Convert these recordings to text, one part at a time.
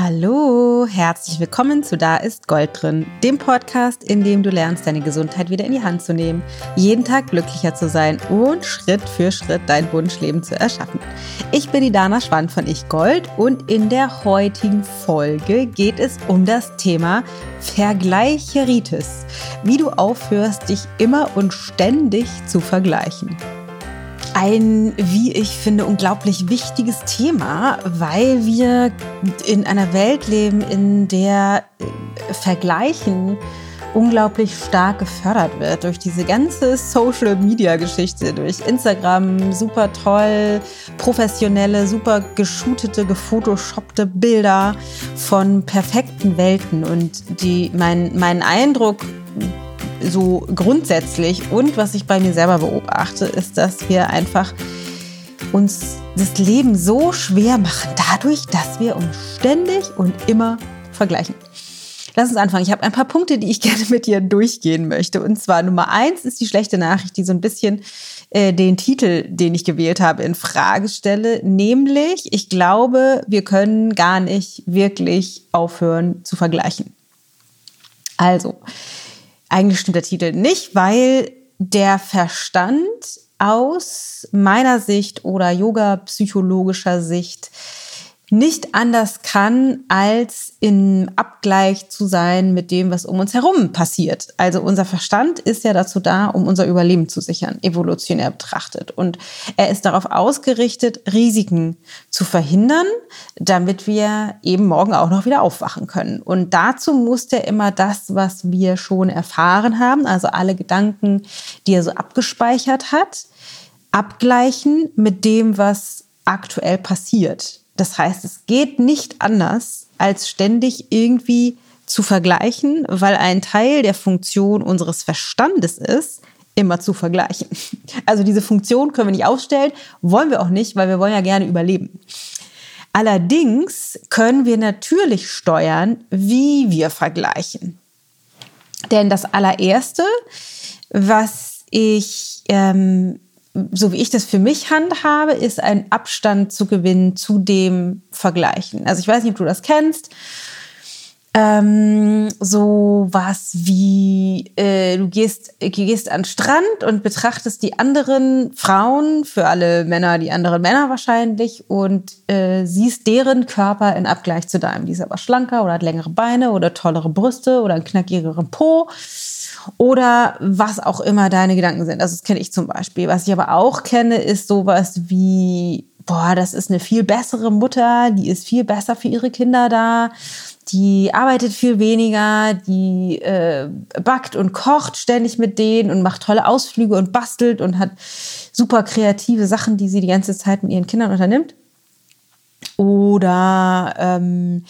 Hallo, herzlich willkommen zu Da ist Gold drin, dem Podcast, in dem du lernst, deine Gesundheit wieder in die Hand zu nehmen, jeden Tag glücklicher zu sein und Schritt für Schritt dein Wunschleben zu erschaffen. Ich bin die Dana Schwand von Ich Gold und in der heutigen Folge geht es um das Thema Vergleicheritis, wie du aufhörst, dich immer und ständig zu vergleichen ein, wie ich finde, unglaublich wichtiges Thema, weil wir in einer Welt leben, in der äh, Vergleichen unglaublich stark gefördert wird durch diese ganze Social Media Geschichte, durch Instagram, super toll, professionelle, super geshootete, gefotoshoppte Bilder von perfekten Welten. Und die, mein, mein Eindruck so grundsätzlich und was ich bei mir selber beobachte, ist, dass wir einfach uns das Leben so schwer machen, dadurch, dass wir uns ständig und immer vergleichen. Lass uns anfangen. Ich habe ein paar Punkte, die ich gerne mit dir durchgehen möchte. Und zwar Nummer eins ist die schlechte Nachricht, die so ein bisschen äh, den Titel, den ich gewählt habe, in Frage stelle. Nämlich, ich glaube, wir können gar nicht wirklich aufhören zu vergleichen. Also, eigentlich stimmt der Titel nicht, weil der Verstand aus meiner Sicht oder yoga-psychologischer Sicht nicht anders kann, als im Abgleich zu sein mit dem, was um uns herum passiert. Also unser Verstand ist ja dazu da, um unser Überleben zu sichern, evolutionär betrachtet. Und er ist darauf ausgerichtet, Risiken zu verhindern, damit wir eben morgen auch noch wieder aufwachen können. Und dazu muss er immer das, was wir schon erfahren haben, also alle Gedanken, die er so abgespeichert hat, abgleichen mit dem, was aktuell passiert. Das heißt, es geht nicht anders, als ständig irgendwie zu vergleichen, weil ein Teil der Funktion unseres Verstandes ist, immer zu vergleichen. Also diese Funktion können wir nicht ausstellen, wollen wir auch nicht, weil wir wollen ja gerne überleben. Allerdings können wir natürlich steuern, wie wir vergleichen. Denn das allererste, was ich ähm, so wie ich das für mich handhabe, ist ein Abstand zu gewinnen zu dem Vergleichen. Also ich weiß nicht, ob du das kennst. Ähm, so was wie äh, du gehst, gehst an Strand und betrachtest die anderen Frauen, für alle Männer die anderen Männer wahrscheinlich, und äh, siehst deren Körper in Abgleich zu deinem. Die ist aber schlanker oder hat längere Beine oder tollere Brüste oder einen knackigeren Po oder was auch immer deine Gedanken sind. Also das kenne ich zum Beispiel. Was ich aber auch kenne, ist sowas wie, boah, das ist eine viel bessere Mutter, die ist viel besser für ihre Kinder da, die arbeitet viel weniger, die äh, backt und kocht ständig mit denen und macht tolle Ausflüge und bastelt und hat super kreative Sachen, die sie die ganze Zeit mit ihren Kindern unternimmt. Oder ähm,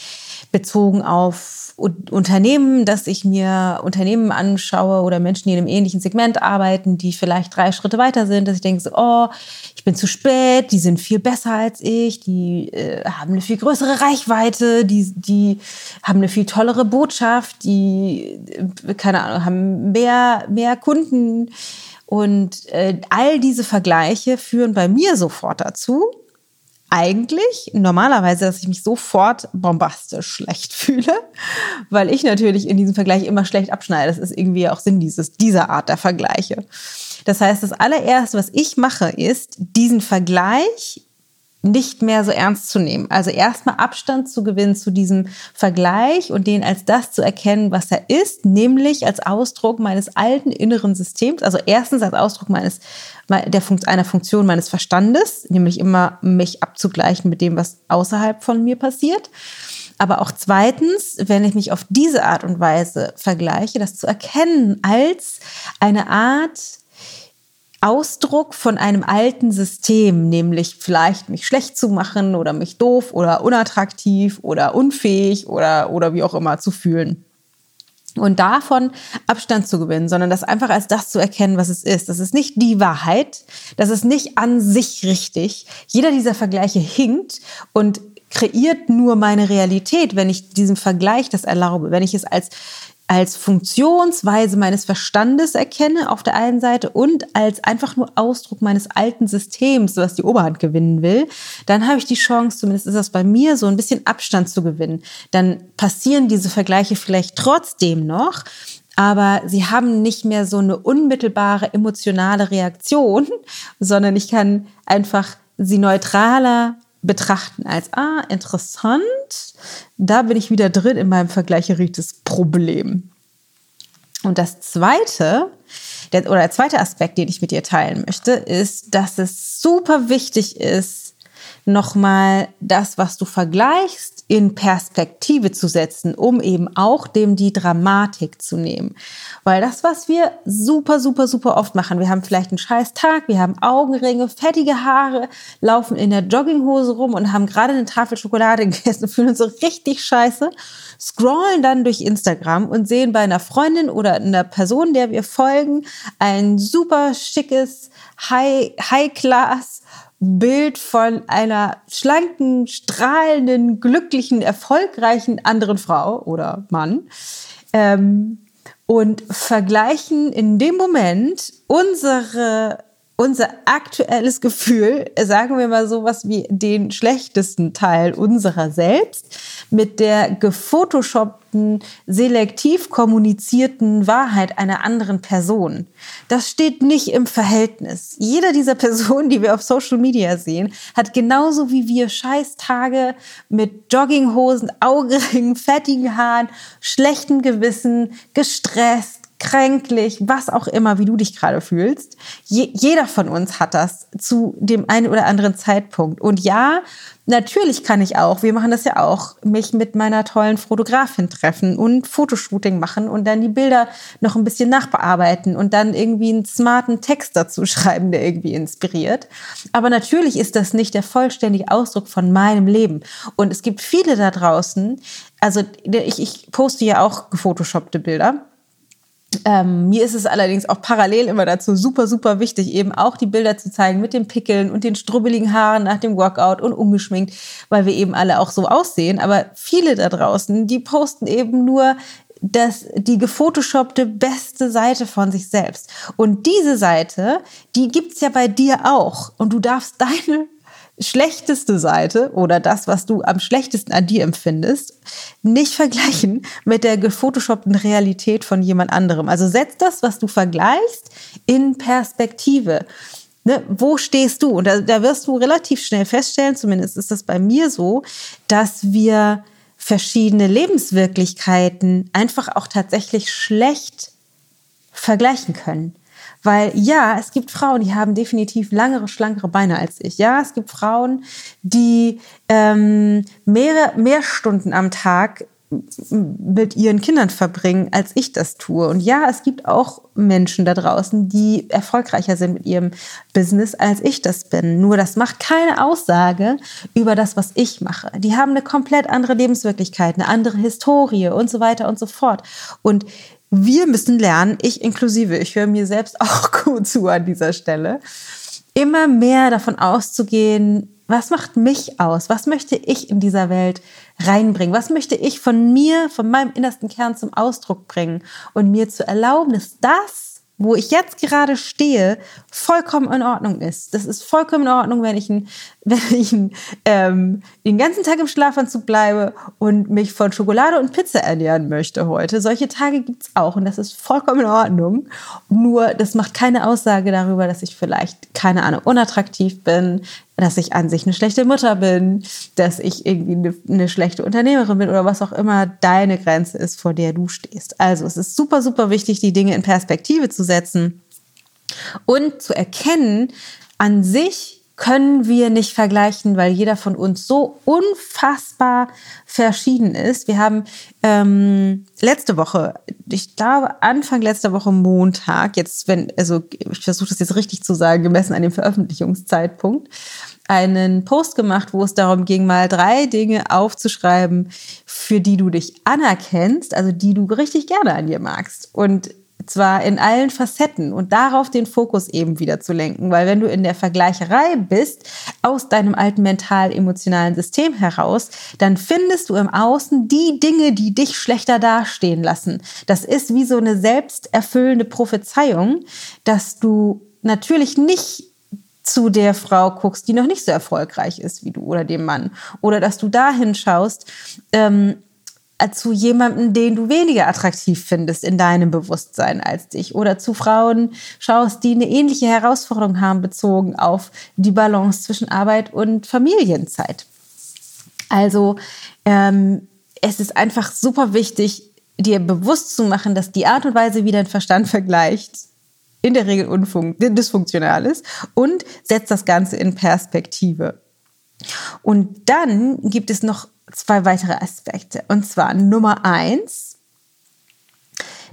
bezogen auf Unternehmen, dass ich mir Unternehmen anschaue oder Menschen, die in einem ähnlichen Segment arbeiten, die vielleicht drei Schritte weiter sind, dass ich denke, so, oh, ich bin zu spät, die sind viel besser als ich, die äh, haben eine viel größere Reichweite, die, die haben eine viel tollere Botschaft, die, äh, keine Ahnung, haben mehr, mehr Kunden. Und äh, all diese Vergleiche führen bei mir sofort dazu, eigentlich normalerweise, dass ich mich sofort bombastisch schlecht fühle, weil ich natürlich in diesem Vergleich immer schlecht abschneide. Das ist irgendwie auch Sinn dieses, dieser Art der Vergleiche. Das heißt, das allererste, was ich mache, ist, diesen Vergleich nicht mehr so ernst zu nehmen. Also erstmal Abstand zu gewinnen zu diesem Vergleich und den als das zu erkennen, was er ist, nämlich als Ausdruck meines alten inneren Systems. Also erstens als Ausdruck meines der Funkt, einer Funktion meines Verstandes, nämlich immer mich abzugleichen mit dem, was außerhalb von mir passiert. Aber auch zweitens, wenn ich mich auf diese Art und Weise vergleiche, das zu erkennen als eine Art Ausdruck von einem alten System, nämlich vielleicht mich schlecht zu machen oder mich doof oder unattraktiv oder unfähig oder, oder wie auch immer zu fühlen. Und davon Abstand zu gewinnen, sondern das einfach als das zu erkennen, was es ist. Das ist nicht die Wahrheit, das ist nicht an sich richtig. Jeder dieser Vergleiche hinkt und kreiert nur meine Realität, wenn ich diesem Vergleich das erlaube, wenn ich es als als Funktionsweise meines Verstandes erkenne auf der einen Seite und als einfach nur Ausdruck meines alten Systems, was die Oberhand gewinnen will, dann habe ich die Chance, zumindest ist das bei mir, so ein bisschen Abstand zu gewinnen. Dann passieren diese Vergleiche vielleicht trotzdem noch, aber sie haben nicht mehr so eine unmittelbare emotionale Reaktion, sondern ich kann einfach sie neutraler betrachten als, ah, interessant, da bin ich wieder drin in meinem vergleicherichtetes Problem. Und das zweite, der, oder der zweite Aspekt, den ich mit dir teilen möchte, ist, dass es super wichtig ist, nochmal das, was du vergleichst, in Perspektive zu setzen, um eben auch dem die Dramatik zu nehmen. Weil das, was wir super, super, super oft machen, wir haben vielleicht einen scheiß Tag, wir haben Augenringe, fettige Haare, laufen in der Jogginghose rum und haben gerade eine Tafel Schokolade gegessen fühlen uns so richtig scheiße, scrollen dann durch Instagram und sehen bei einer Freundin oder einer Person, der wir folgen, ein super schickes High, High Class Bild von einer schlanken, strahlenden, glücklichen, erfolgreichen anderen Frau oder Mann ähm, und vergleichen in dem Moment unsere unser aktuelles Gefühl, sagen wir mal sowas wie den schlechtesten Teil unserer selbst, mit der gefotoshoppten, selektiv kommunizierten Wahrheit einer anderen Person. Das steht nicht im Verhältnis. Jeder dieser Personen, die wir auf Social Media sehen, hat genauso wie wir Scheißtage mit Jogginghosen, Augenringen, fettigen Haaren, schlechtem Gewissen, gestresst, kränklich, was auch immer, wie du dich gerade fühlst. Je, jeder von uns hat das zu dem einen oder anderen Zeitpunkt. Und ja, natürlich kann ich auch, wir machen das ja auch, mich mit meiner tollen Fotografin treffen und Fotoshooting machen und dann die Bilder noch ein bisschen nachbearbeiten und dann irgendwie einen smarten Text dazu schreiben, der irgendwie inspiriert. Aber natürlich ist das nicht der vollständige Ausdruck von meinem Leben. Und es gibt viele da draußen, also ich, ich poste ja auch gefotoshoppte Bilder ähm, mir ist es allerdings auch parallel immer dazu super, super wichtig, eben auch die Bilder zu zeigen mit den Pickeln und den strubbeligen Haaren nach dem Workout und ungeschminkt, weil wir eben alle auch so aussehen. Aber viele da draußen, die posten eben nur das, die gefotoshoppte beste Seite von sich selbst. Und diese Seite, die gibt's ja bei dir auch. Und du darfst deine schlechteste Seite oder das, was du am schlechtesten an dir empfindest, nicht vergleichen mit der gefotoshoppten Realität von jemand anderem. Also setz das, was du vergleichst, in Perspektive. Ne, wo stehst du? Und da, da wirst du relativ schnell feststellen, zumindest ist das bei mir so, dass wir verschiedene Lebenswirklichkeiten einfach auch tatsächlich schlecht vergleichen können. Weil ja, es gibt Frauen, die haben definitiv langere, schlankere Beine als ich. Ja, es gibt Frauen, die ähm, mehr, mehr Stunden am Tag mit ihren Kindern verbringen, als ich das tue. Und ja, es gibt auch Menschen da draußen, die erfolgreicher sind mit ihrem Business, als ich das bin. Nur das macht keine Aussage über das, was ich mache. Die haben eine komplett andere Lebenswirklichkeit, eine andere Historie und so weiter und so fort. Und wir müssen lernen, ich inklusive, ich höre mir selbst auch gut zu an dieser Stelle, immer mehr davon auszugehen, was macht mich aus? Was möchte ich in dieser Welt reinbringen? Was möchte ich von mir, von meinem innersten Kern zum Ausdruck bringen? Und mir zu erlauben, dass das wo ich jetzt gerade stehe, vollkommen in Ordnung ist. Das ist vollkommen in Ordnung, wenn ich, ein, wenn ich ähm, den ganzen Tag im Schlafanzug bleibe und mich von Schokolade und Pizza ernähren möchte heute. Solche Tage gibt's auch und das ist vollkommen in Ordnung. Nur das macht keine Aussage darüber, dass ich vielleicht, keine Ahnung, unattraktiv bin, dass ich an sich eine schlechte Mutter bin, dass ich irgendwie eine, eine, schlechte Unternehmerin bin oder was auch immer deine Grenze ist, vor der du stehst. Also es ist super, super wichtig, die Dinge in Perspektive zu setzen und zu erkennen, an sich können wir nicht vergleichen, weil jeder von uns so unfassbar verschieden ist. Wir haben ähm, letzte Woche, ich glaube Anfang letzter Woche Montag, jetzt wenn, also ich versuche das jetzt richtig zu sagen, gemessen an dem Veröffentlichungszeitpunkt, einen Post gemacht, wo es darum ging, mal drei Dinge aufzuschreiben, für die du dich anerkennst, also die du richtig gerne an dir magst. Und zwar in allen Facetten und darauf den Fokus eben wieder zu lenken, weil wenn du in der Vergleicherei bist, aus deinem alten mental-emotionalen System heraus, dann findest du im Außen die Dinge, die dich schlechter dastehen lassen. Das ist wie so eine selbsterfüllende Prophezeiung, dass du natürlich nicht zu der Frau guckst, die noch nicht so erfolgreich ist wie du oder dem Mann. Oder dass du dahin schaust, ähm, zu jemandem, den du weniger attraktiv findest in deinem Bewusstsein als dich. Oder zu Frauen schaust, die eine ähnliche Herausforderung haben, bezogen auf die Balance zwischen Arbeit und Familienzeit. Also ähm, es ist einfach super wichtig, dir bewusst zu machen, dass die Art und Weise, wie dein Verstand vergleicht, in der Regel dysfunktional ist und setzt das Ganze in Perspektive. Und dann gibt es noch zwei weitere Aspekte. Und zwar Nummer eins,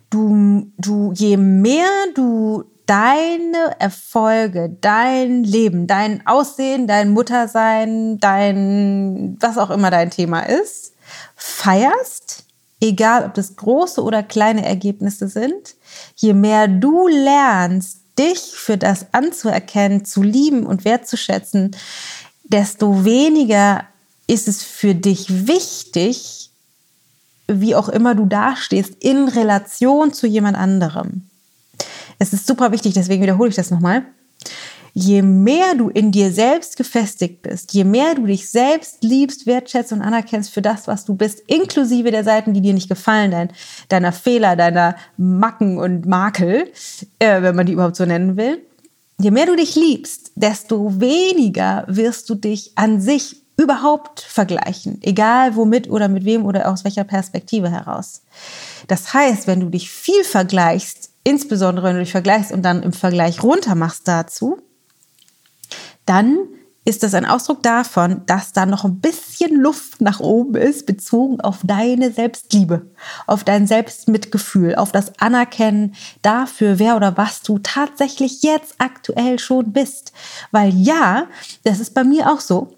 du, du, je mehr du deine Erfolge, dein Leben, dein Aussehen, dein Muttersein, dein, was auch immer dein Thema ist, feierst, egal ob das große oder kleine Ergebnisse sind, je mehr du lernst, dich für das anzuerkennen, zu lieben und wertzuschätzen, desto weniger ist es für dich wichtig, wie auch immer du dastehst, in Relation zu jemand anderem. Es ist super wichtig, deswegen wiederhole ich das nochmal. Je mehr du in dir selbst gefestigt bist, je mehr du dich selbst liebst, wertschätzt und anerkennst für das, was du bist, inklusive der Seiten, die dir nicht gefallen, dein, deiner Fehler, deiner Macken und Makel, äh, wenn man die überhaupt so nennen will, je mehr du dich liebst, desto weniger wirst du dich an sich überhaupt vergleichen, egal womit oder mit wem oder aus welcher Perspektive heraus. Das heißt, wenn du dich viel vergleichst, insbesondere wenn du dich vergleichst und dann im Vergleich runter machst dazu, dann ist das ein Ausdruck davon, dass da noch ein bisschen Luft nach oben ist, bezogen auf deine Selbstliebe, auf dein Selbstmitgefühl, auf das Anerkennen dafür, wer oder was du tatsächlich jetzt aktuell schon bist. Weil ja, das ist bei mir auch so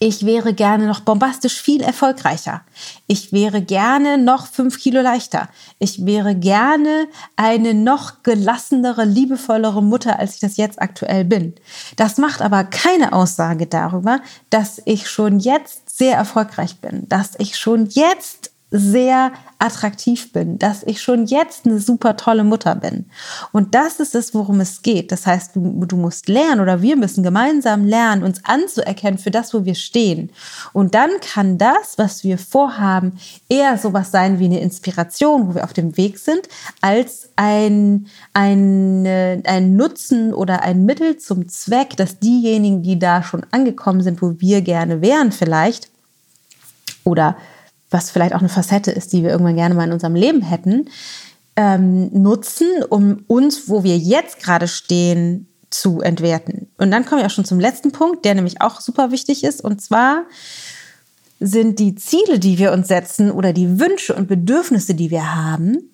ich wäre gerne noch bombastisch viel erfolgreicher. Ich wäre gerne noch fünf Kilo leichter. Ich wäre gerne eine noch gelassenere, liebevollere Mutter, als ich das jetzt aktuell bin. Das macht aber keine Aussage darüber, dass ich schon jetzt sehr erfolgreich bin, dass ich schon jetzt sehr attraktiv bin, dass ich schon jetzt eine super tolle Mutter bin. Und das ist es, worum es geht. Das heißt, du, du musst lernen oder wir müssen gemeinsam lernen, uns anzuerkennen für das, wo wir stehen. Und dann kann das, was wir vorhaben, eher sowas sein wie eine Inspiration, wo wir auf dem Weg sind, als ein, ein, ein Nutzen oder ein Mittel zum Zweck, dass diejenigen, die da schon angekommen sind, wo wir gerne wären vielleicht, oder was vielleicht auch eine Facette ist, die wir irgendwann gerne mal in unserem Leben hätten, ähm, nutzen, um uns, wo wir jetzt gerade stehen, zu entwerten. Und dann kommen wir auch schon zum letzten Punkt, der nämlich auch super wichtig ist. Und zwar sind die Ziele, die wir uns setzen oder die Wünsche und Bedürfnisse, die wir haben,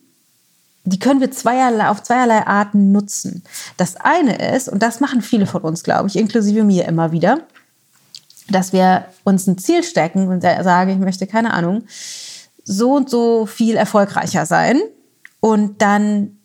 die können wir zweierlei, auf zweierlei Arten nutzen. Das eine ist, und das machen viele von uns, glaube ich, inklusive mir immer wieder, dass wir uns ein Ziel stecken und sagen, ich möchte, keine Ahnung, so und so viel erfolgreicher sein. Und dann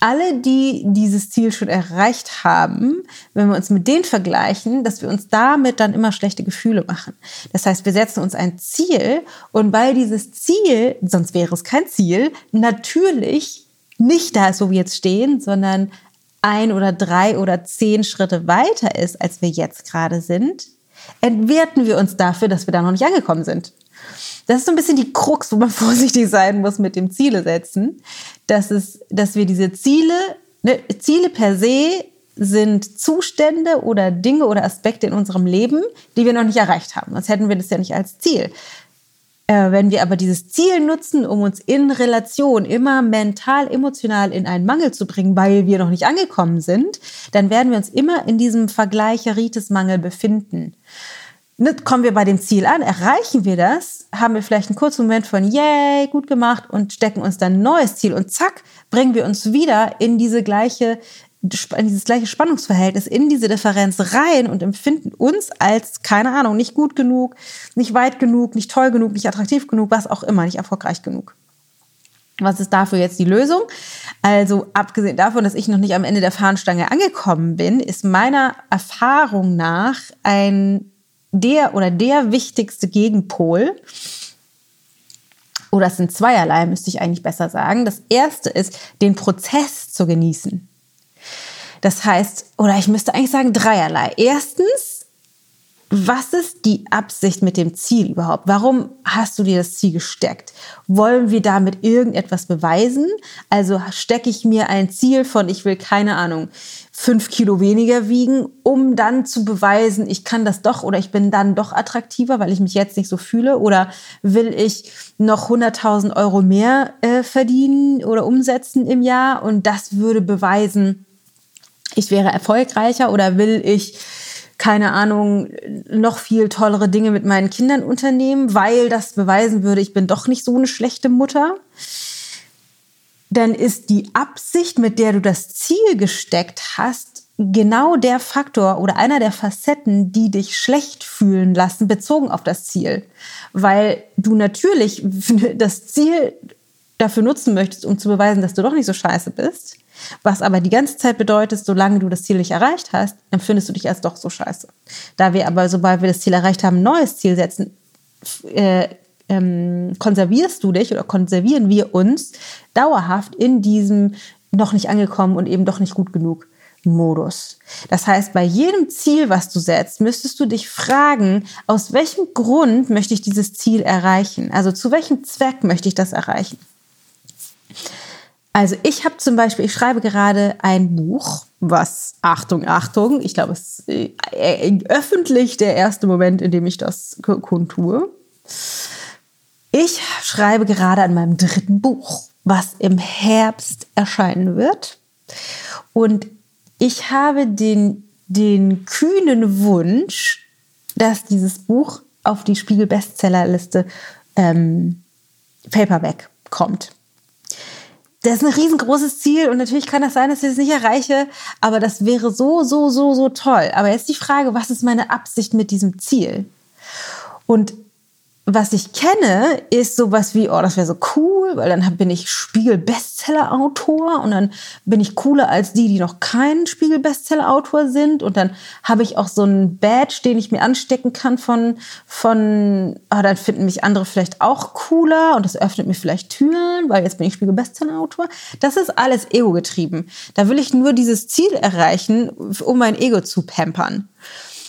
alle, die dieses Ziel schon erreicht haben, wenn wir uns mit denen vergleichen, dass wir uns damit dann immer schlechte Gefühle machen. Das heißt, wir setzen uns ein Ziel und weil dieses Ziel, sonst wäre es kein Ziel, natürlich nicht da ist, wo wir jetzt stehen, sondern ein oder drei oder zehn Schritte weiter ist, als wir jetzt gerade sind, entwerten wir uns dafür, dass wir da noch nicht angekommen sind. Das ist so ein bisschen die Krux, wo man vorsichtig sein muss mit dem Ziele setzen, dass, es, dass wir diese Ziele, ne, Ziele per se sind Zustände oder Dinge oder Aspekte in unserem Leben, die wir noch nicht erreicht haben. Sonst hätten wir das ja nicht als Ziel. Äh, wenn wir aber dieses Ziel nutzen, um uns in Relation immer mental, emotional in einen Mangel zu bringen, weil wir noch nicht angekommen sind, dann werden wir uns immer in diesem Vergleicheritis-Mangel befinden. Ne, kommen wir bei dem Ziel an, erreichen wir das, haben wir vielleicht einen kurzen Moment von Yay, gut gemacht und stecken uns dann ein neues Ziel und zack, bringen wir uns wieder in diese gleiche in dieses gleiche Spannungsverhältnis, in diese Differenz rein und empfinden uns als, keine Ahnung, nicht gut genug, nicht weit genug, nicht toll genug, nicht attraktiv genug, was auch immer, nicht erfolgreich genug. Was ist dafür jetzt die Lösung? Also abgesehen davon, dass ich noch nicht am Ende der Fahnenstange angekommen bin, ist meiner Erfahrung nach ein der oder der wichtigste Gegenpol, oder es sind zweierlei, müsste ich eigentlich besser sagen. Das erste ist, den Prozess zu genießen. Das heißt, oder ich müsste eigentlich sagen dreierlei. Erstens, was ist die Absicht mit dem Ziel überhaupt? Warum hast du dir das Ziel gesteckt? Wollen wir damit irgendetwas beweisen? Also stecke ich mir ein Ziel von, ich will keine Ahnung, fünf Kilo weniger wiegen, um dann zu beweisen, ich kann das doch oder ich bin dann doch attraktiver, weil ich mich jetzt nicht so fühle? Oder will ich noch 100.000 Euro mehr äh, verdienen oder umsetzen im Jahr und das würde beweisen, ich wäre erfolgreicher oder will ich keine Ahnung, noch viel tollere Dinge mit meinen Kindern unternehmen, weil das beweisen würde, ich bin doch nicht so eine schlechte Mutter, dann ist die Absicht, mit der du das Ziel gesteckt hast, genau der Faktor oder einer der Facetten, die dich schlecht fühlen lassen, bezogen auf das Ziel. Weil du natürlich das Ziel dafür nutzen möchtest, um zu beweisen, dass du doch nicht so scheiße bist. Was aber die ganze Zeit bedeutet, solange du das Ziel nicht erreicht hast, empfindest du dich als doch so scheiße. Da wir aber, sobald wir das Ziel erreicht haben, ein neues Ziel setzen, äh, ähm, konservierst du dich oder konservieren wir uns dauerhaft in diesem noch nicht angekommen und eben doch nicht gut genug Modus. Das heißt, bei jedem Ziel, was du setzt, müsstest du dich fragen, aus welchem Grund möchte ich dieses Ziel erreichen? Also zu welchem Zweck möchte ich das erreichen? Also ich habe zum Beispiel, ich schreibe gerade ein Buch, was, Achtung, Achtung, ich glaube, es ist äh, äh, öffentlich der erste Moment, in dem ich das kundtue. Ich schreibe gerade an meinem dritten Buch, was im Herbst erscheinen wird. Und ich habe den, den kühnen Wunsch, dass dieses Buch auf die Spiegel-Bestsellerliste ähm, Paperback kommt das ist ein riesengroßes Ziel und natürlich kann das sein, dass ich es nicht erreiche, aber das wäre so, so, so, so toll. Aber jetzt die Frage, was ist meine Absicht mit diesem Ziel? Und was ich kenne, ist sowas wie, oh, das wäre so cool, weil dann bin ich Spiegel-Bestseller-Autor und dann bin ich cooler als die, die noch kein Spiegel-Bestseller-Autor sind und dann habe ich auch so einen Badge, den ich mir anstecken kann von, von, oh, dann finden mich andere vielleicht auch cooler und das öffnet mir vielleicht Türen, weil jetzt bin ich Spiegel-Bestseller-Autor. Das ist alles ego-getrieben. Da will ich nur dieses Ziel erreichen, um mein Ego zu pampern.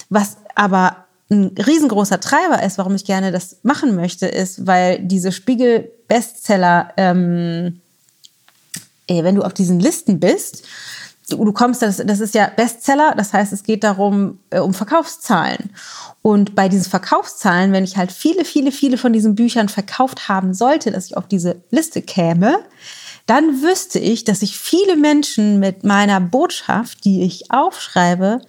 Was aber ein riesengroßer Treiber ist, warum ich gerne das machen möchte, ist, weil diese Spiegel-Bestseller, ähm, wenn du auf diesen Listen bist, du, du kommst, das, das ist ja Bestseller, das heißt, es geht darum, äh, um Verkaufszahlen. Und bei diesen Verkaufszahlen, wenn ich halt viele, viele, viele von diesen Büchern verkauft haben sollte, dass ich auf diese Liste käme, dann wüsste ich, dass ich viele Menschen mit meiner Botschaft, die ich aufschreibe,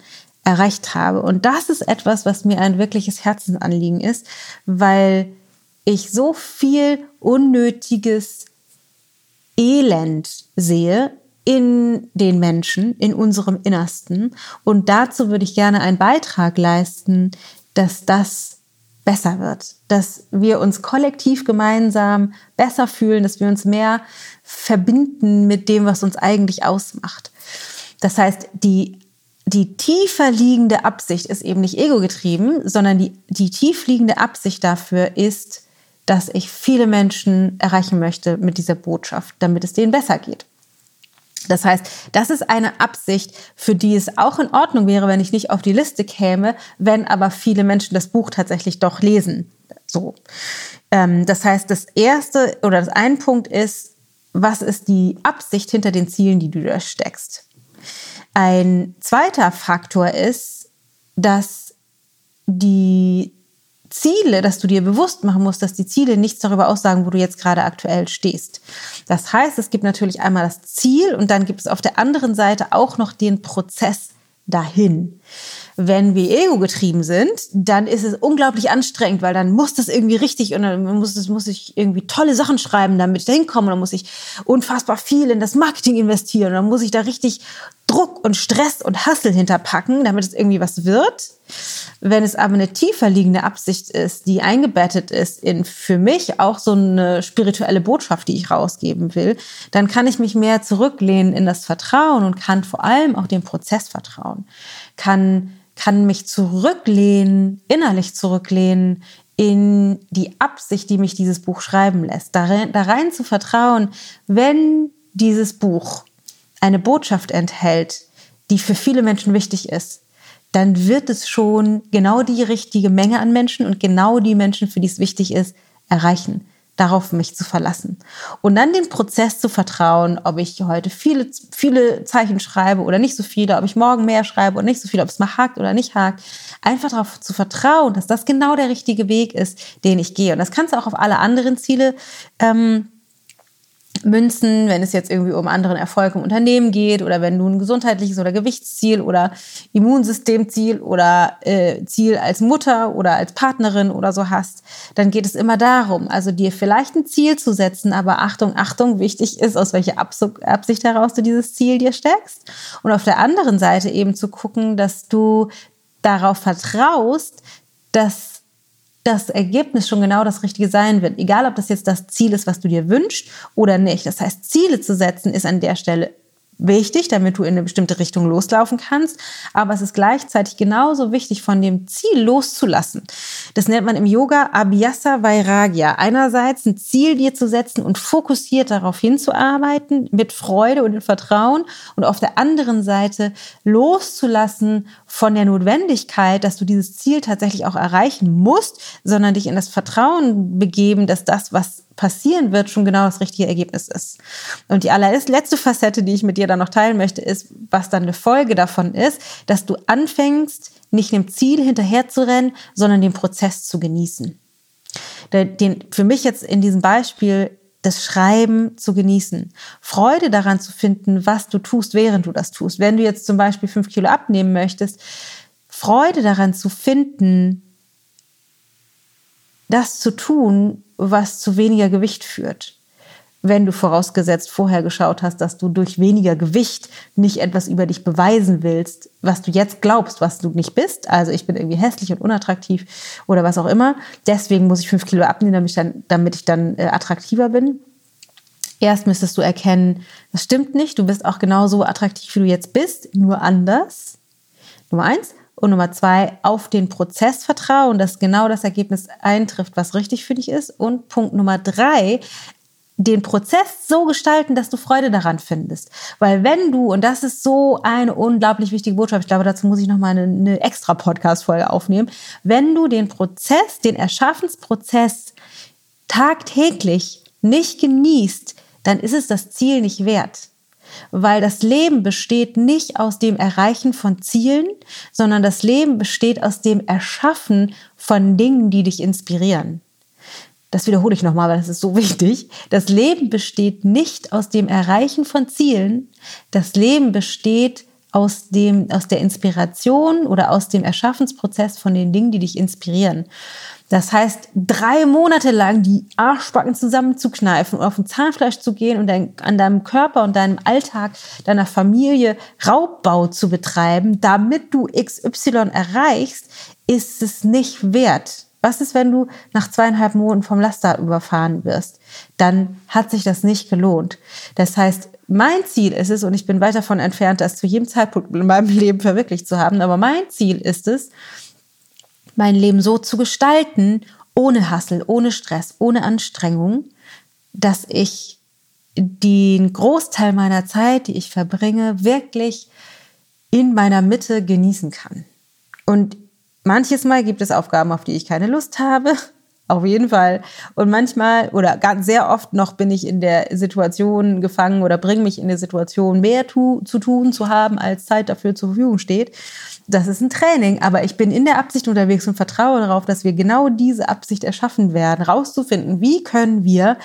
erreicht habe. Und das ist etwas, was mir ein wirkliches Herzensanliegen ist, weil ich so viel unnötiges Elend sehe in den Menschen, in unserem Innersten. Und dazu würde ich gerne einen Beitrag leisten, dass das besser wird, dass wir uns kollektiv gemeinsam besser fühlen, dass wir uns mehr verbinden mit dem, was uns eigentlich ausmacht. Das heißt, die die tiefer liegende Absicht ist eben nicht ego-getrieben, sondern die, die tief liegende Absicht dafür ist, dass ich viele Menschen erreichen möchte mit dieser Botschaft, damit es denen besser geht. Das heißt, das ist eine Absicht, für die es auch in Ordnung wäre, wenn ich nicht auf die Liste käme, wenn aber viele Menschen das Buch tatsächlich doch lesen. So. Ähm, das heißt, das erste oder das ein Punkt ist, was ist die Absicht hinter den Zielen, die du da steckst? Ein zweiter Faktor ist, dass die Ziele, dass du dir bewusst machen musst, dass die Ziele nichts darüber aussagen, wo du jetzt gerade aktuell stehst. Das heißt, es gibt natürlich einmal das Ziel und dann gibt es auf der anderen Seite auch noch den Prozess dahin. Wenn wir ego-getrieben sind, dann ist es unglaublich anstrengend, weil dann muss das irgendwie richtig und dann muss, das, muss ich irgendwie tolle Sachen schreiben, damit ich da hinkomme. Dann muss ich unfassbar viel in das Marketing investieren dann muss ich da richtig Druck und Stress und Hassel hinterpacken, damit es irgendwie was wird. Wenn es aber eine tiefer liegende Absicht ist, die eingebettet ist in für mich auch so eine spirituelle Botschaft, die ich rausgeben will, dann kann ich mich mehr zurücklehnen in das Vertrauen und kann vor allem auch dem Prozess vertrauen. Kann, kann mich zurücklehnen, innerlich zurücklehnen in die Absicht, die mich dieses Buch schreiben lässt. Darin, da rein zu vertrauen, wenn dieses Buch eine Botschaft enthält, die für viele Menschen wichtig ist, dann wird es schon genau die richtige Menge an Menschen und genau die Menschen, für die es wichtig ist, erreichen. Darauf mich zu verlassen. Und dann den Prozess zu vertrauen, ob ich heute viele, viele Zeichen schreibe oder nicht so viele, ob ich morgen mehr schreibe oder nicht so viele, ob es mal hakt oder nicht hakt. Einfach darauf zu vertrauen, dass das genau der richtige Weg ist, den ich gehe. Und das kannst du auch auf alle anderen Ziele ähm, münzen, wenn es jetzt irgendwie um anderen Erfolg im Unternehmen geht oder wenn du ein gesundheitliches oder Gewichtsziel oder Immunsystemziel oder äh, Ziel als Mutter oder als Partnerin oder so hast, dann geht es immer darum, also dir vielleicht ein Ziel zu setzen, aber Achtung, Achtung, wichtig ist, aus welcher Absicht heraus du dieses Ziel dir steckst. Und auf der anderen Seite eben zu gucken, dass du darauf vertraust, dass das Ergebnis schon genau das Richtige sein wird. Egal, ob das jetzt das Ziel ist, was du dir wünschst oder nicht. Das heißt, Ziele zu setzen ist an der Stelle wichtig, damit du in eine bestimmte Richtung loslaufen kannst. Aber es ist gleichzeitig genauso wichtig, von dem Ziel loszulassen. Das nennt man im Yoga Abhyasa Vairagya. Einerseits ein Ziel dir zu setzen und fokussiert darauf hinzuarbeiten, mit Freude und Vertrauen. Und auf der anderen Seite loszulassen von der Notwendigkeit, dass du dieses Ziel tatsächlich auch erreichen musst, sondern dich in das Vertrauen begeben, dass das, was passieren wird, schon genau das richtige Ergebnis ist. Und die allerletzte Facette, die ich mit dir dann noch teilen möchte, ist, was dann eine Folge davon ist, dass du anfängst, nicht dem Ziel hinterher zu rennen, sondern den Prozess zu genießen. Den, für mich jetzt in diesem Beispiel das Schreiben zu genießen, Freude daran zu finden, was du tust, während du das tust. Wenn du jetzt zum Beispiel fünf Kilo abnehmen möchtest, Freude daran zu finden, das zu tun, was zu weniger Gewicht führt. Wenn du vorausgesetzt vorher geschaut hast, dass du durch weniger Gewicht nicht etwas über dich beweisen willst, was du jetzt glaubst, was du nicht bist. Also ich bin irgendwie hässlich und unattraktiv oder was auch immer. Deswegen muss ich fünf Kilo abnehmen, damit ich dann, damit ich dann äh, attraktiver bin. Erst müsstest du erkennen, das stimmt nicht. Du bist auch genauso attraktiv, wie du jetzt bist, nur anders. Nummer eins. Und Nummer zwei, auf den Prozess vertrauen, dass genau das Ergebnis eintrifft, was richtig für dich ist. Und Punkt Nummer drei, den Prozess so gestalten, dass du Freude daran findest. Weil wenn du, und das ist so eine unglaublich wichtige Botschaft, ich glaube, dazu muss ich nochmal eine, eine extra Podcast-Folge aufnehmen, wenn du den Prozess, den Erschaffensprozess tagtäglich nicht genießt, dann ist es das Ziel nicht wert weil das Leben besteht nicht aus dem Erreichen von Zielen, sondern das Leben besteht aus dem Erschaffen von Dingen, die dich inspirieren. Das wiederhole ich nochmal, weil das ist so wichtig. Das Leben besteht nicht aus dem Erreichen von Zielen. Das Leben besteht aus dem, aus der Inspiration oder aus dem Erschaffensprozess von den Dingen, die dich inspirieren. Das heißt, drei Monate lang die Arschbacken zusammenzukneifen und auf ein Zahnfleisch zu gehen und dein, an deinem Körper und deinem Alltag, deiner Familie Raubbau zu betreiben, damit du XY erreichst, ist es nicht wert. Was ist, wenn du nach zweieinhalb Monaten vom Laster überfahren wirst? Dann hat sich das nicht gelohnt. Das heißt, mein Ziel ist es, und ich bin weit davon entfernt, das zu jedem Zeitpunkt in meinem Leben verwirklicht zu haben, aber mein Ziel ist es, mein Leben so zu gestalten, ohne Hassel, ohne Stress, ohne Anstrengung, dass ich den Großteil meiner Zeit, die ich verbringe, wirklich in meiner Mitte genießen kann. Und manches Mal gibt es Aufgaben, auf die ich keine Lust habe. Auf jeden Fall. Und manchmal oder ganz sehr oft noch bin ich in der Situation gefangen oder bringe mich in der Situation, mehr tu, zu tun zu haben, als Zeit dafür zur Verfügung steht das ist ein Training, aber ich bin in der Absicht unterwegs und vertraue darauf, dass wir genau diese Absicht erschaffen werden, rauszufinden, wie können wir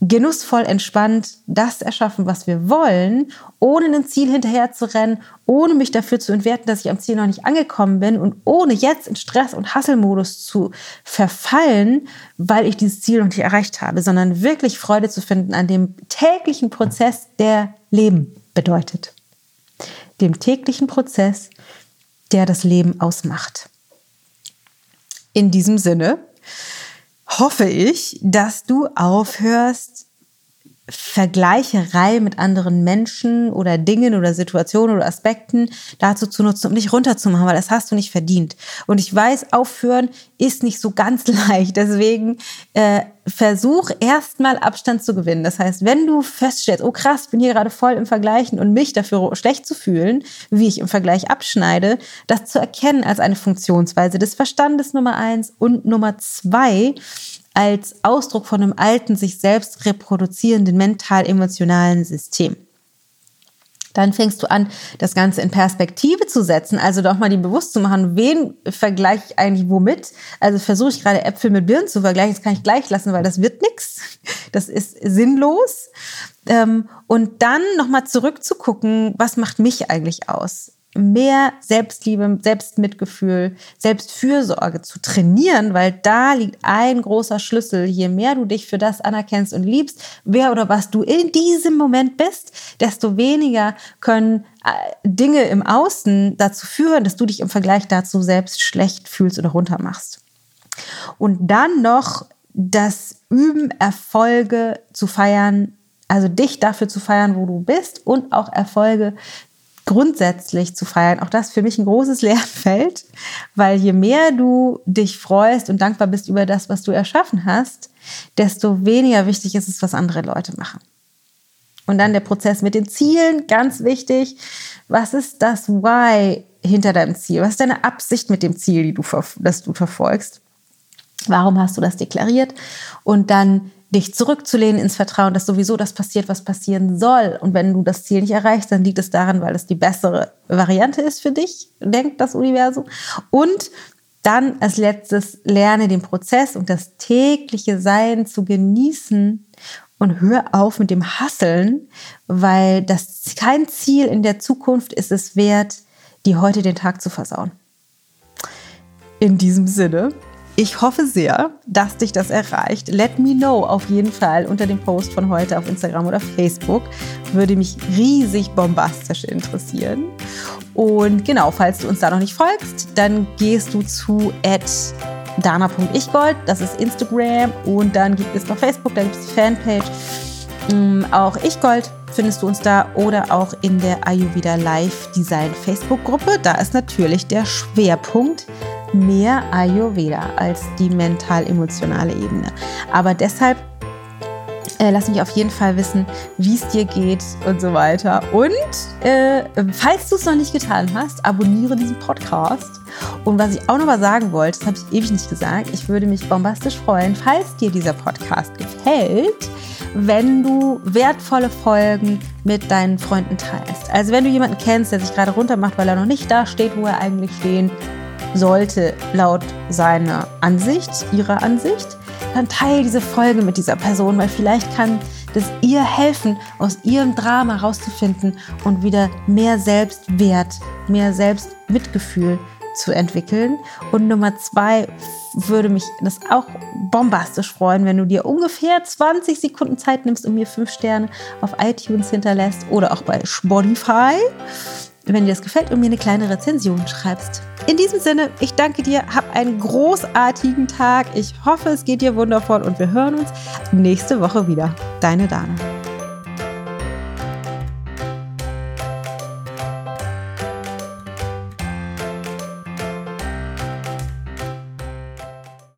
genussvoll entspannt das erschaffen, was wir wollen, ohne ein Ziel hinterher zu rennen, ohne mich dafür zu entwerten, dass ich am Ziel noch nicht angekommen bin und ohne jetzt in Stress- und Hasselmodus zu verfallen, weil ich dieses Ziel noch nicht erreicht habe, sondern wirklich Freude zu finden an dem täglichen Prozess, der Leben bedeutet. dem täglichen Prozess, der das Leben ausmacht. In diesem Sinne hoffe ich, dass du aufhörst, Vergleicherei mit anderen Menschen oder Dingen oder Situationen oder Aspekten dazu zu nutzen, um dich runterzumachen, weil das hast du nicht verdient. Und ich weiß, aufhören ist nicht so ganz leicht. Deswegen äh, versuch erstmal Abstand zu gewinnen. Das heißt, wenn du feststellst, oh krass, ich bin hier gerade voll im Vergleichen und mich dafür schlecht zu fühlen, wie ich im Vergleich abschneide, das zu erkennen als eine Funktionsweise des Verstandes Nummer eins und Nummer zwei als Ausdruck von einem alten, sich selbst reproduzierenden mental-emotionalen System. Dann fängst du an, das Ganze in Perspektive zu setzen, also doch mal dir bewusst zu machen, wen vergleiche ich eigentlich womit. Also versuche ich gerade Äpfel mit Birnen zu vergleichen, das kann ich gleich lassen, weil das wird nichts. Das ist sinnlos. Ähm, und dann nochmal zurückzugucken, was macht mich eigentlich aus? Mehr Selbstliebe, Selbstmitgefühl, Selbstfürsorge zu trainieren, weil da liegt ein großer Schlüssel. Je mehr du dich für das anerkennst und liebst, wer oder was du in diesem Moment bist, desto weniger können äh, Dinge im Außen dazu führen, dass du dich im Vergleich dazu selbst schlecht fühlst oder runtermachst. Und dann noch das Üben, Erfolge zu feiern, also dich dafür zu feiern, wo du bist und auch Erfolge grundsätzlich zu feiern. Auch das für mich ein großes Lernfeld, weil je mehr du dich freust und dankbar bist über das, was du erschaffen hast, desto weniger wichtig ist es, was andere Leute machen. Und dann der Prozess mit den Zielen, ganz wichtig. Was ist das Why hinter deinem Ziel? Was ist deine Absicht mit dem Ziel, die du, das du verfolgst? Warum hast du das deklariert? Und dann dich zurückzulehnen ins Vertrauen, dass sowieso das passiert, was passieren soll. Und wenn du das Ziel nicht erreichst, dann liegt es daran, weil es die bessere Variante ist für dich, denkt das Universum. Und dann als letztes lerne den Prozess und das tägliche Sein zu genießen und hör auf mit dem Hasseln, weil das kein Ziel in der Zukunft ist es wert, die heute den Tag zu versauen. In diesem Sinne ich hoffe sehr, dass dich das erreicht. Let me know auf jeden Fall unter dem Post von heute auf Instagram oder Facebook. Würde mich riesig bombastisch interessieren. Und genau, falls du uns da noch nicht folgst, dann gehst du zu dana.ichgold, das ist Instagram. Und dann gibt es noch Facebook, da gibt es die Fanpage. Mm, auch Ichgold findest du uns da oder auch in der Ayurveda Live Design Facebook Gruppe. Da ist natürlich der Schwerpunkt mehr Ayurveda als die mental-emotionale Ebene. Aber deshalb äh, lass mich auf jeden Fall wissen, wie es dir geht und so weiter. Und äh, falls du es noch nicht getan hast, abonniere diesen Podcast. Und was ich auch noch mal sagen wollte, das habe ich ewig nicht gesagt, ich würde mich bombastisch freuen, falls dir dieser Podcast gefällt, wenn du wertvolle Folgen mit deinen Freunden teilst. Also wenn du jemanden kennst, der sich gerade runtermacht, weil er noch nicht da steht, wo er eigentlich stehen sollte laut seiner Ansicht, ihrer Ansicht, dann teile diese Folge mit dieser Person, weil vielleicht kann das ihr helfen, aus ihrem Drama rauszufinden und wieder mehr Selbstwert, mehr Selbstmitgefühl zu entwickeln. Und Nummer zwei würde mich das auch bombastisch freuen, wenn du dir ungefähr 20 Sekunden Zeit nimmst und mir fünf Sterne auf iTunes hinterlässt oder auch bei Spotify wenn dir das gefällt und mir eine kleine Rezension schreibst. In diesem Sinne, ich danke dir, hab einen großartigen Tag. Ich hoffe, es geht dir wundervoll und wir hören uns nächste Woche wieder. Deine Dana.